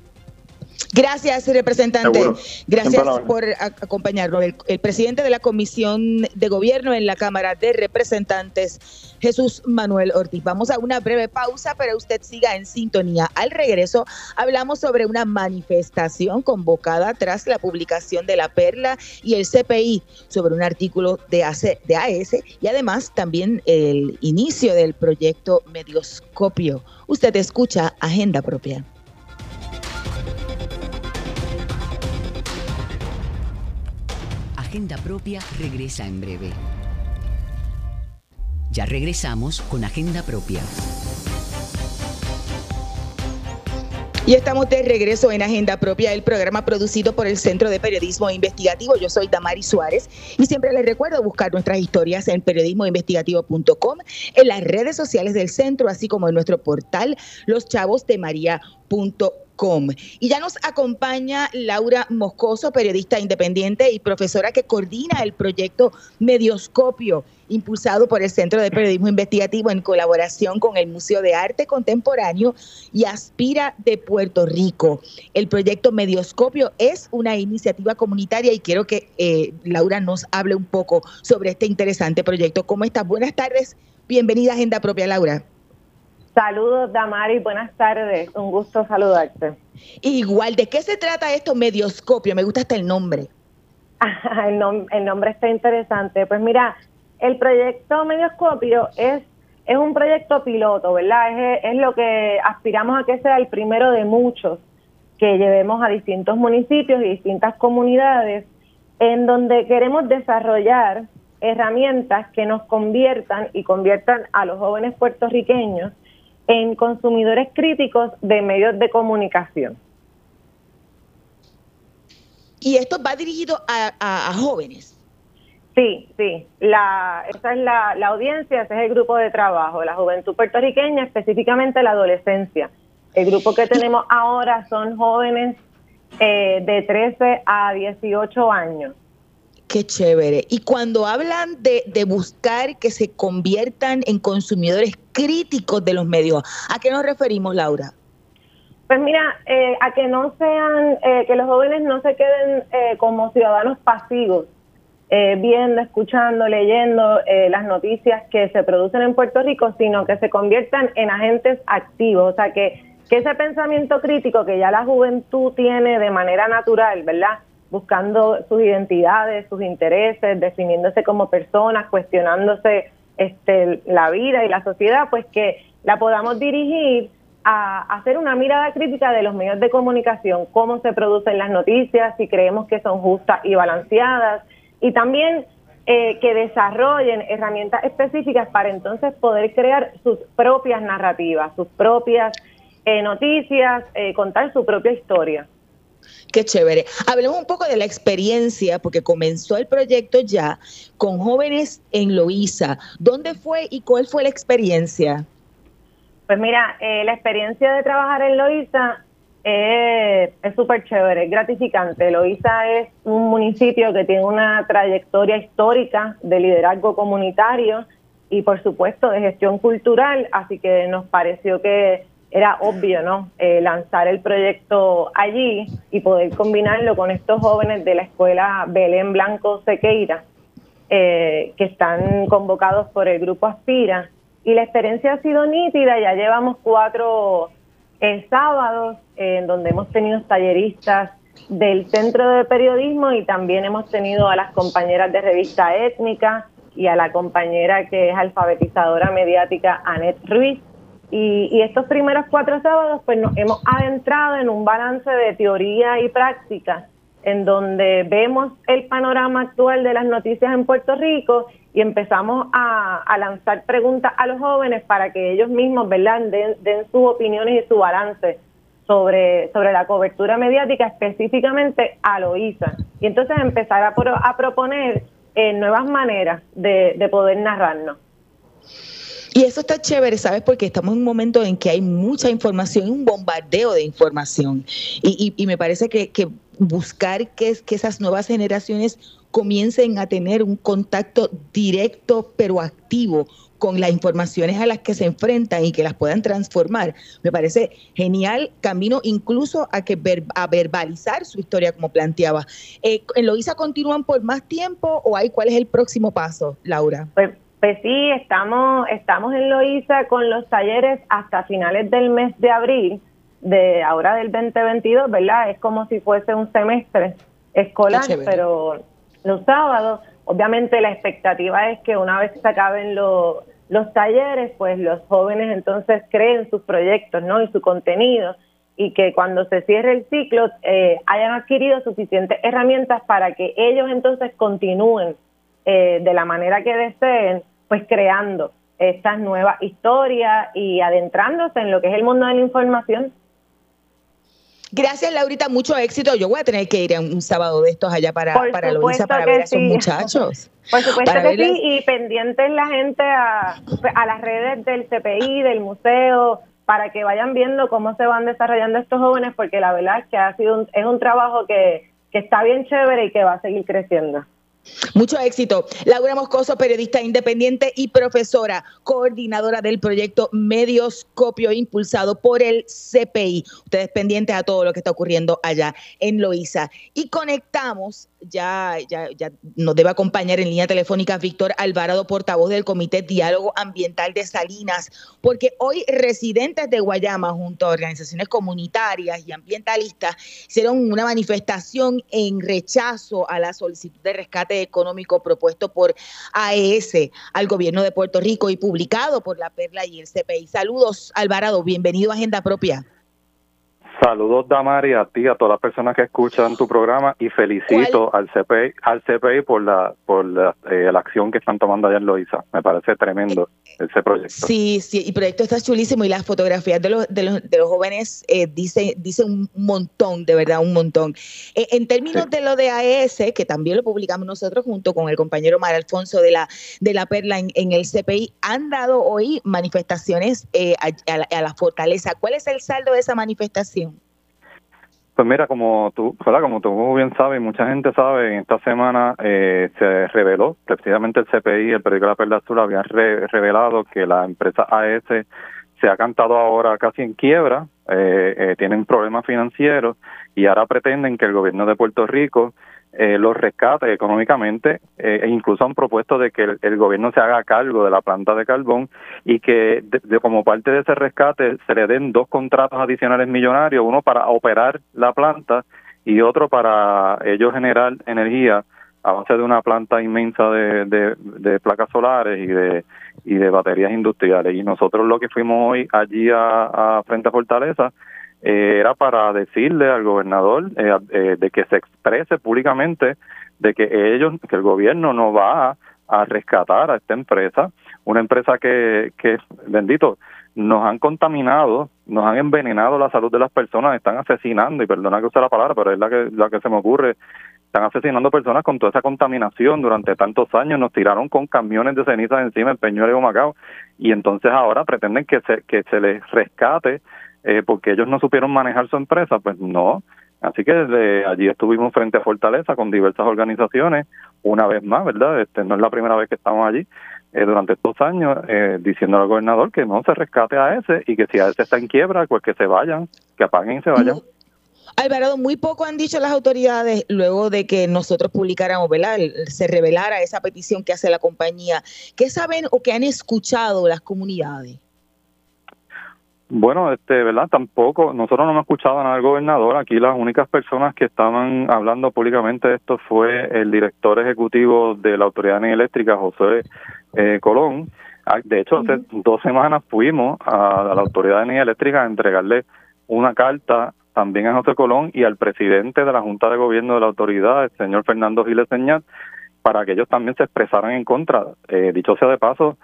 Speaker 2: Gracias, representante. Gracias por acompañarnos. El, presidente de la Comisión de Gobierno en la Cámara de Representantes, Jesús Manuel Ortiz. Vamos a una breve pausa, pero usted siga en sintonía. Al regreso, hablamos sobre una manifestación convocada tras la publicación de la Perla y el CPI sobre un artículo de, de AS y además también el inicio del proyecto Medioscopio. Usted escucha Agenda Propia.
Speaker 1: Agenda Propia regresa en breve. Ya regresamos con Agenda Propia.
Speaker 2: Y estamos de regreso en Agenda Propia, el programa producido por el Centro de Periodismo Investigativo. Yo soy Damari Suárez y siempre les recuerdo buscar nuestras historias en periodismoinvestigativo.com, en las redes sociales del centro, así como en nuestro portal Y ya nos acompaña Laura Moscoso, periodista independiente y profesora que coordina el proyecto Medioscopio, impulsado por el Centro de Periodismo Investigativo en colaboración con el Museo de Arte Contemporáneo y Aspira de Puerto Rico. El proyecto Medioscopio es una iniciativa comunitaria y quiero que eh, Laura nos hable un poco sobre este interesante proyecto. ¿Cómo estás? Buenas tardes. Bienvenida a Agenda Propia, Laura.
Speaker 6: Saludos, Damari, buenas tardes. Un gusto saludarte.
Speaker 2: Igual, ¿de qué se trata esto, Medioscopio? Me gusta hasta el nombre.
Speaker 6: el, el nombre está interesante. Pues mira, el proyecto Medioscopio es, es un proyecto piloto, ¿verdad? Es, es lo que aspiramos a que sea el primero de muchos que llevemos a distintos municipios y distintas comunidades en donde queremos desarrollar herramientas que nos conviertan y conviertan a los jóvenes puertorriqueños en consumidores críticos de medios de comunicación.
Speaker 2: ¿Y esto va dirigido a, jóvenes?
Speaker 6: Sí, sí. La, esa es la, audiencia, ese es el grupo de trabajo, la juventud puertorriqueña, específicamente la adolescencia. El grupo que tenemos ahora son jóvenes eh, de 13 a 18 años.
Speaker 2: Qué chévere. Y cuando hablan de, de, buscar que se conviertan en consumidores críticos de los medios, ¿a qué nos referimos, Laura?
Speaker 6: Pues mira, eh, a que no sean, eh, que los jóvenes no se queden eh, como ciudadanos pasivos, viendo, escuchando, leyendo las noticias que se producen en Puerto Rico, sino que se conviertan en agentes activos. O sea, que, que ese pensamiento crítico que ya la juventud tiene de manera natural, ¿verdad? Buscando sus identidades, sus intereses, definiéndose como personas, cuestionándose este, la vida y la sociedad, pues que la podamos dirigir a hacer una mirada crítica de los medios de comunicación, cómo se producen las noticias, si creemos que son justas y balanceadas, y también eh, que desarrollen herramientas específicas para entonces poder crear sus propias narrativas, sus propias eh, noticias, eh, contar su propia historia.
Speaker 2: Qué chévere. Hablemos un poco de la experiencia, porque comenzó el proyecto ya con jóvenes en Loíza. ¿Dónde fue y cuál fue la experiencia?
Speaker 6: Pues mira, la experiencia de trabajar en Loíza es súper chévere, es gratificante. Loíza es un municipio que tiene una trayectoria histórica de liderazgo comunitario y por supuesto de gestión cultural, así que nos pareció que era obvio, ¿no? Eh, lanzar el proyecto allí y poder combinarlo con estos jóvenes de la escuela Belén Blanco Sequeira, eh, que están convocados por el grupo Aspira. Y la experiencia ha sido nítida, ya llevamos cuatro el sábado, en donde hemos tenido talleristas del Centro de Periodismo y también hemos tenido a las compañeras de revista étnica y a la compañera que es alfabetizadora mediática, Anet Ruiz. Y, estos primeros cuatro sábados, pues nos hemos adentrado en un balance de teoría y práctica, en donde vemos el panorama actual de las noticias en Puerto Rico y empezamos a, lanzar preguntas a los jóvenes para que ellos mismos ¿verdad? Den, sus opiniones y su balance sobre, sobre la cobertura mediática, específicamente a Loíza. Y entonces empezar a, a proponer eh, nuevas maneras de poder narrarnos.
Speaker 2: Y eso está chévere, ¿sabes? Porque estamos en un momento en que hay mucha información, un bombardeo de información. Y, y, me parece que, buscar que, que esas nuevas generaciones comiencen a tener un contacto directo pero activo con las informaciones a las que se enfrentan y que las puedan transformar. Me parece genial camino incluso a que a verbalizar su historia como planteaba. Eh, ¿En Loisa continúan por más tiempo o hay cuál es el próximo paso, Laura?
Speaker 6: Pues, pues sí, estamos, estamos en Loisa con los talleres hasta finales del mes de abril de ahora del 2022, ¿verdad? Es como si fuese un semestre escolar, pero los sábados. Obviamente la expectativa es que una vez se acaben los, los talleres, pues los jóvenes entonces creen sus proyectos ¿no? y su contenido y que cuando se cierre el ciclo eh, hayan adquirido suficientes herramientas para que ellos entonces continúen eh, de la manera que deseen, pues creando estas nuevas historias y adentrándose en lo que es el mundo de la información.
Speaker 2: Gracias, Laurita, mucho éxito. Yo voy a tener que ir un sábado de estos allá para, para Loisa para ver a esos muchachos.
Speaker 6: Por supuesto que sí, y pendientes la gente a, a las redes del CPI, del museo, para que vayan viendo cómo se van desarrollando estos jóvenes, porque la verdad es que ha sido es un trabajo que, que está bien chévere y que va a seguir creciendo.
Speaker 2: Mucho éxito. Laura Moscoso, periodista independiente y profesora, coordinadora del proyecto Medioscopio impulsado por el CPI. Ustedes pendientes a todo lo que está ocurriendo allá en Loíza. Y conectamos ya, ya, ya nos debe acompañar en línea telefónica Víctor Alvarado, portavoz del Comité Diálogo Ambiental de Salinas, porque hoy residentes de Guayama, junto a organizaciones comunitarias y ambientalistas, hicieron una manifestación en rechazo a la solicitud de rescate económico propuesto por AES al gobierno de Puerto Rico y publicado por la Perla y el CPI. Saludos, Alvarado, bienvenido a Agenda Propia.
Speaker 7: Saludos, Damari, a ti, a todas las personas que escuchan tu programa y felicito al CPI, al CPI por la por eh, la, acción que están tomando allá en Loiza. Me parece tremendo ese proyecto.
Speaker 2: Sí, sí, el proyecto está chulísimo y las fotografías de los, de los, de los jóvenes eh, dicen dice un montón, de verdad, un montón. Eh, en términos de lo de AES, que también lo publicamos nosotros junto con el compañero Mar Alfonso de la, de la Perla en, el CPI, han dado hoy manifestaciones a, la, a la fortaleza. ¿Cuál es el saldo de esa manifestación?
Speaker 7: Pues mira, como tú, como tú bien sabes, mucha gente sabe, en esta semana eh, se reveló, precisamente el CPI, el periódico La Perla Azul, había revelado que la empresa AS se ha cantado ahora casi en quiebra, eh, eh, tienen problemas financieros y ahora pretenden que el gobierno de Puerto Rico eh, los rescate económicamente eh, e incluso han propuesto de que el, gobierno se haga cargo de la planta de carbón y que como parte de ese rescate se le den dos contratos adicionales millonarios, uno para operar la planta y otro para ellos generar energía a base de una planta inmensa de, de, placas solares y de y de baterías industriales. Y nosotros lo que fuimos hoy allí a frente a Fortaleza eh, era para decirle al gobernador eh, eh, de que se exprese públicamente de que ellos, que el gobierno no va a, rescatar a esta empresa, una empresa que, que, bendito, nos han contaminado, nos han envenenado la salud de las personas, están asesinando, y perdona que use la palabra, pero es la que, la que se me ocurre, están asesinando personas con toda esa contaminación durante tantos años, nos tiraron con camiones de cenizas encima en Peñuelo y Macao, y entonces ahora pretenden que se, que se les rescate eh, porque ellos no supieron manejar su empresa, pues no. Así que desde allí estuvimos frente a Fortaleza con diversas organizaciones, una vez más, ¿verdad? Este no es la primera vez que estamos allí, eh, durante estos años, eh, diciendo al gobernador que no se rescate a ese y que si a ese está en quiebra, pues que se vayan, que apaguen y se vayan.
Speaker 2: Alvarado, muy poco han dicho las autoridades luego de que nosotros publicáramos, ¿verdad? Se revelara esa petición que hace la compañía. ¿Qué saben o qué han escuchado las comunidades?
Speaker 7: Bueno, este, ¿verdad? Tampoco, nosotros no hemos escuchado nada del gobernador. Aquí las únicas personas que estaban hablando públicamente de esto fue el director ejecutivo de la Autoridad de Eléctrica, José eh, Colón. Ah, de hecho, hace dos semanas fuimos a, la Autoridad de Energía Eléctrica a entregarle una carta también a José Colón y al presidente de la Junta de Gobierno de la autoridad, el señor Fernando Giles Señal, para que ellos también se expresaran en contra. Eh, dicho sea de paso,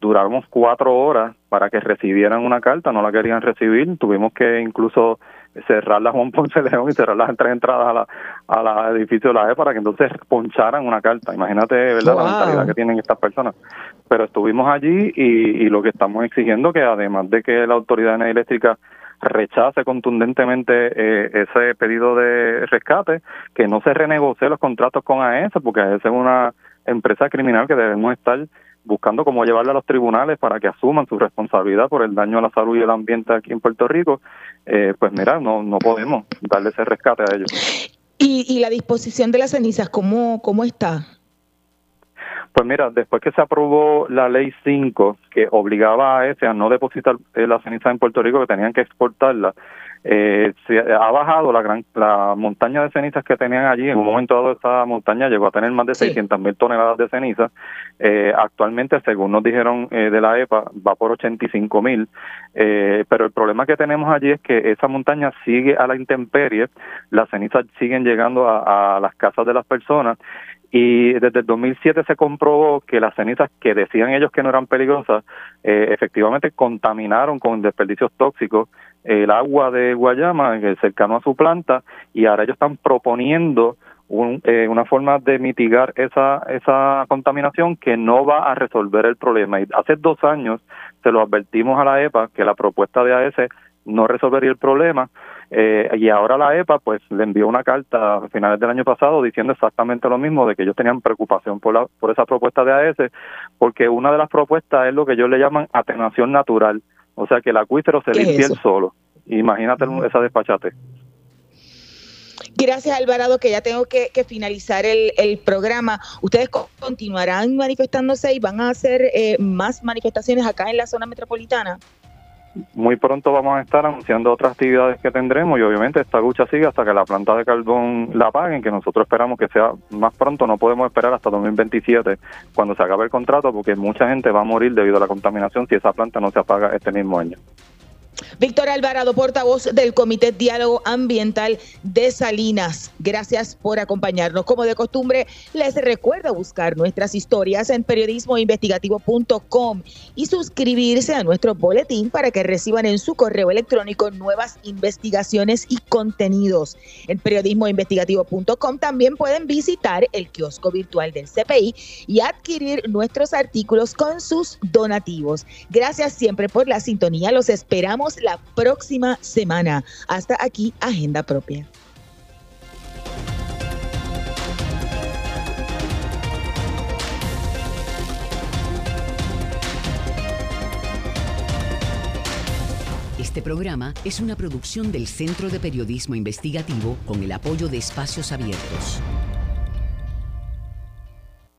Speaker 7: duramos cuatro horas para que recibieran una carta, no la querían recibir, tuvimos que incluso cerrar la Juan Ponce León y cerrar las tres entradas a la, a la edificio de la E para que entonces poncharan una carta. Imagínate, ¿verdad?, la mentalidad que tienen estas personas. Pero estuvimos allí y, y lo que estamos exigiendo que además de que la Autoridad Eléctrica rechace contundentemente eh, ese pedido de rescate, que no se renegocie los contratos con AES, porque AES es una empresa criminal que debemos estar buscando cómo llevarla a los tribunales para que asuman su responsabilidad por el daño a la salud y el ambiente aquí en Puerto Rico, eh, pues mira, no, no podemos darle ese rescate a ellos.
Speaker 2: ¿Y, y la disposición de las cenizas, cómo, cómo está?
Speaker 7: Pues mira, después que se aprobó la ley 5 que obligaba a ese a no depositar eh, la ceniza en Puerto Rico, que tenían que exportarla, eh, se ha bajado la gran la montaña de cenizas que tenían allí. En un momento dado esta montaña llegó a tener más de 600 mil toneladas de ceniza. Eh, actualmente, según nos dijeron eh, de la EPA, va por 85 mil. Eh, pero el problema que tenemos allí es que esa montaña sigue a la intemperie, las cenizas siguen llegando a, a las casas de las personas y desde el 2007 se comprobó que las cenizas que decían ellos que no eran peligrosas, eh, efectivamente contaminaron con desperdicios tóxicos el agua de Guayama, cercano a su planta, y ahora ellos están proponiendo un, eh, una forma de mitigar esa, esa contaminación que no va a resolver el problema. Y hace dos años se lo advertimos a la EPA que la propuesta de AES no resolvería el problema eh, y ahora la EPA pues le envió una carta a finales del año pasado diciendo exactamente lo mismo de que ellos tenían preocupación por la, por esa propuesta de AES porque una de las propuestas es lo que ellos le llaman atenuación natural. O sea que el acuífero se limpia él solo. Imagínate esa despachate.
Speaker 2: Gracias, Alvarado, que ya tengo que, finalizar el, el, programa. ¿Ustedes continuarán manifestándose y van a hacer eh, más manifestaciones acá en la zona metropolitana?
Speaker 7: Muy pronto vamos a estar anunciando otras actividades que tendremos y obviamente esta lucha sigue hasta que la planta de carbón la paguen, que nosotros esperamos que sea más pronto, no podemos esperar hasta 2027 cuando se acabe el contrato porque mucha gente va a morir debido a la contaminación si esa planta no se apaga este mismo año.
Speaker 2: Víctor Alvarado, portavoz del Comité Diálogo Ambiental de Salinas. Gracias por acompañarnos. Como de costumbre, les recuerdo buscar nuestras historias en periodismoinvestigativo.com y suscribirse a nuestro boletín para que reciban en su correo electrónico nuevas investigaciones y contenidos. En periodismoinvestigativo.com también pueden visitar el kiosco virtual del CPI y adquirir nuestros artículos con sus donativos. Gracias siempre por la sintonía. Los esperamos la próxima semana. Hasta aquí, Agenda Propia.
Speaker 1: Este programa es una producción del Centro de Periodismo Investigativo con el apoyo de Espacios Abiertos.